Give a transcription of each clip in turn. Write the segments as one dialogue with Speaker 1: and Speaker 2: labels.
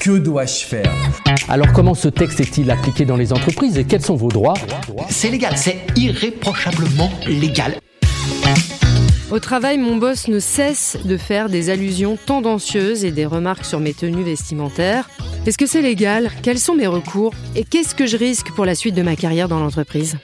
Speaker 1: Que dois-je faire
Speaker 2: Alors comment ce texte est-il appliqué dans les entreprises et quels sont vos droits
Speaker 3: C'est légal, c'est irréprochablement légal.
Speaker 4: Au travail, mon boss ne cesse de faire des allusions tendancieuses et des remarques sur mes tenues vestimentaires. Est-ce que c'est légal? Quels sont mes recours? Et qu'est-ce que je risque pour la suite de ma carrière dans l'entreprise?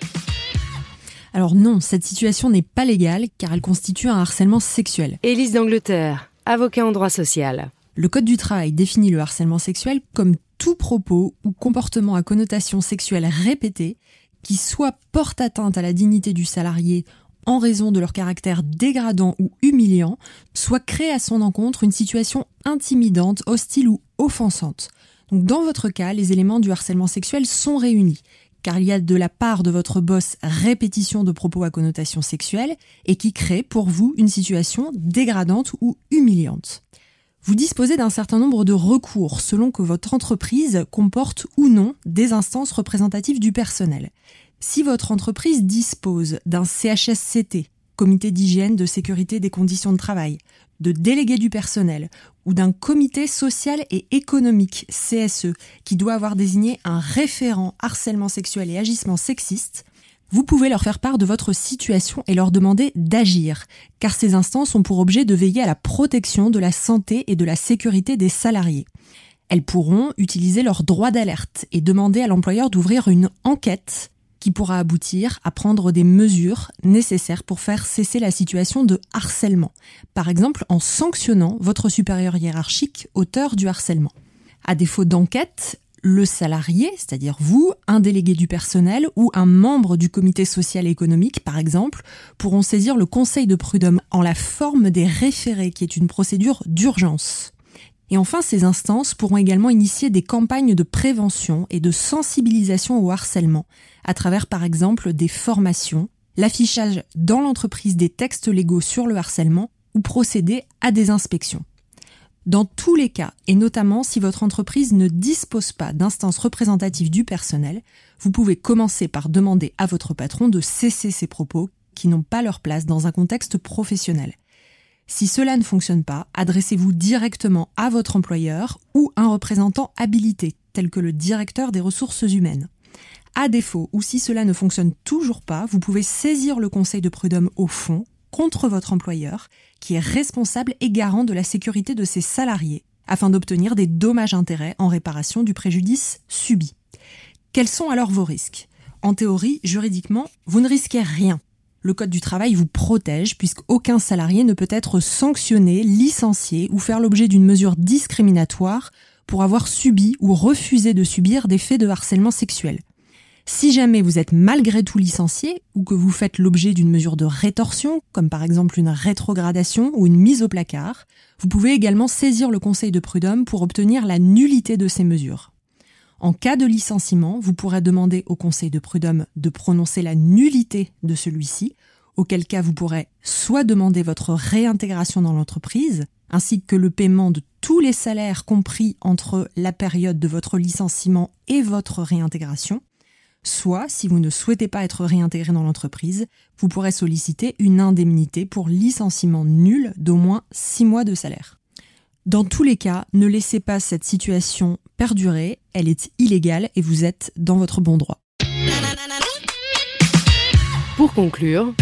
Speaker 5: Alors non, cette situation n'est pas légale car elle constitue un harcèlement sexuel.
Speaker 4: Élise d'Angleterre, avocat en droit social.
Speaker 5: Le Code du travail définit le harcèlement sexuel comme tout propos ou comportement à connotation sexuelle répétée qui soit porte atteinte à la dignité du salarié en raison de leur caractère dégradant ou humiliant, soit crée à son encontre une situation intimidante, hostile ou offensante. Donc dans votre cas, les éléments du harcèlement sexuel sont réunis, car il y a de la part de votre boss répétition de propos à connotation sexuelle et qui crée pour vous une situation dégradante ou humiliante. Vous disposez d'un certain nombre de recours selon que votre entreprise comporte ou non des instances représentatives du personnel. Si votre entreprise dispose d'un CHSCT, comité d'hygiène, de sécurité des conditions de travail, de délégué du personnel ou d'un comité social et économique CSE qui doit avoir désigné un référent harcèlement sexuel et agissement sexiste, vous pouvez leur faire part de votre situation et leur demander d'agir, car ces instances ont pour objet de veiller à la protection de la santé et de la sécurité des salariés. Elles pourront utiliser leur droit d'alerte et demander à l'employeur d'ouvrir une enquête qui pourra aboutir à prendre des mesures nécessaires pour faire cesser la situation de harcèlement, par exemple en sanctionnant votre supérieur hiérarchique auteur du harcèlement. À défaut d'enquête, le salarié, c'est-à-dire vous, un délégué du personnel ou un membre du comité social et économique, par exemple, pourront saisir le conseil de prud'homme en la forme des référés, qui est une procédure d'urgence. Et enfin, ces instances pourront également initier des campagnes de prévention et de sensibilisation au harcèlement, à travers par exemple des formations, l'affichage dans l'entreprise des textes légaux sur le harcèlement ou procéder à des inspections. Dans tous les cas, et notamment si votre entreprise ne dispose pas d'instances représentatives du personnel, vous pouvez commencer par demander à votre patron de cesser ces propos qui n'ont pas leur place dans un contexte professionnel. Si cela ne fonctionne pas, adressez-vous directement à votre employeur ou un représentant habilité, tel que le directeur des ressources humaines. À défaut, ou si cela ne fonctionne toujours pas, vous pouvez saisir le conseil de prud'homme au fond contre votre employeur, qui est responsable et garant de la sécurité de ses salariés, afin d'obtenir des dommages-intérêts en réparation du préjudice subi. Quels sont alors vos risques? En théorie, juridiquement, vous ne risquez rien. Le Code du travail vous protège puisqu'aucun salarié ne peut être sanctionné, licencié ou faire l'objet d'une mesure discriminatoire pour avoir subi ou refusé de subir des faits de harcèlement sexuel. Si jamais vous êtes malgré tout licencié ou que vous faites l'objet d'une mesure de rétorsion, comme par exemple une rétrogradation ou une mise au placard, vous pouvez également saisir le Conseil de prud'homme pour obtenir la nullité de ces mesures. En cas de licenciement, vous pourrez demander au Conseil de prud'homme de prononcer la nullité de celui-ci, auquel cas vous pourrez soit demander votre réintégration dans l'entreprise, ainsi que le paiement de tous les salaires compris entre la période de votre licenciement et votre réintégration, Soit, si vous ne souhaitez pas être réintégré dans l'entreprise, vous pourrez solliciter une indemnité pour licenciement nul d'au moins 6 mois de salaire. Dans tous les cas, ne laissez pas cette situation perdurer, elle est illégale et vous êtes dans votre bon droit.
Speaker 4: Pour conclure,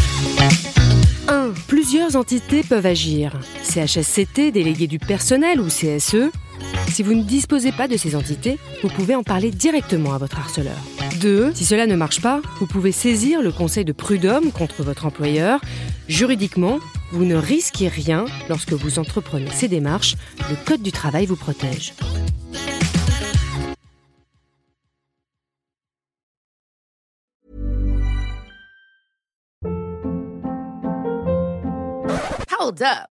Speaker 4: 1. Plusieurs entités peuvent agir. CHSCT, délégué du personnel ou CSE. Si vous ne disposez pas de ces entités, vous pouvez en parler directement à votre harceleur. 2. Si cela ne marche pas, vous pouvez saisir le conseil de prud'homme contre votre employeur. Juridiquement, vous ne risquez rien lorsque vous entreprenez ces démarches. Le Code du travail vous protège.
Speaker 6: Hold up.